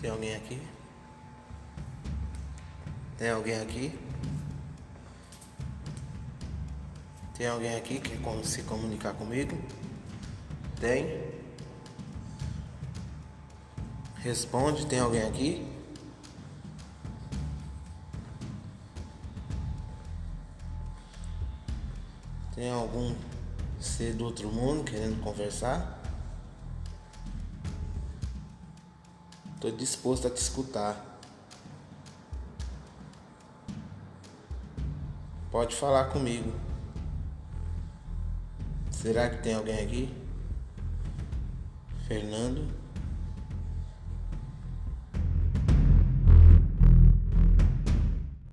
Tem alguém aqui? Tem alguém aqui? Tem alguém aqui que quer se comunicar comigo? Tem? Responde, tem alguém aqui? Tem algum ser do outro mundo querendo conversar? Estou disposto a te escutar. Pode falar comigo. Será que tem alguém aqui? Fernando?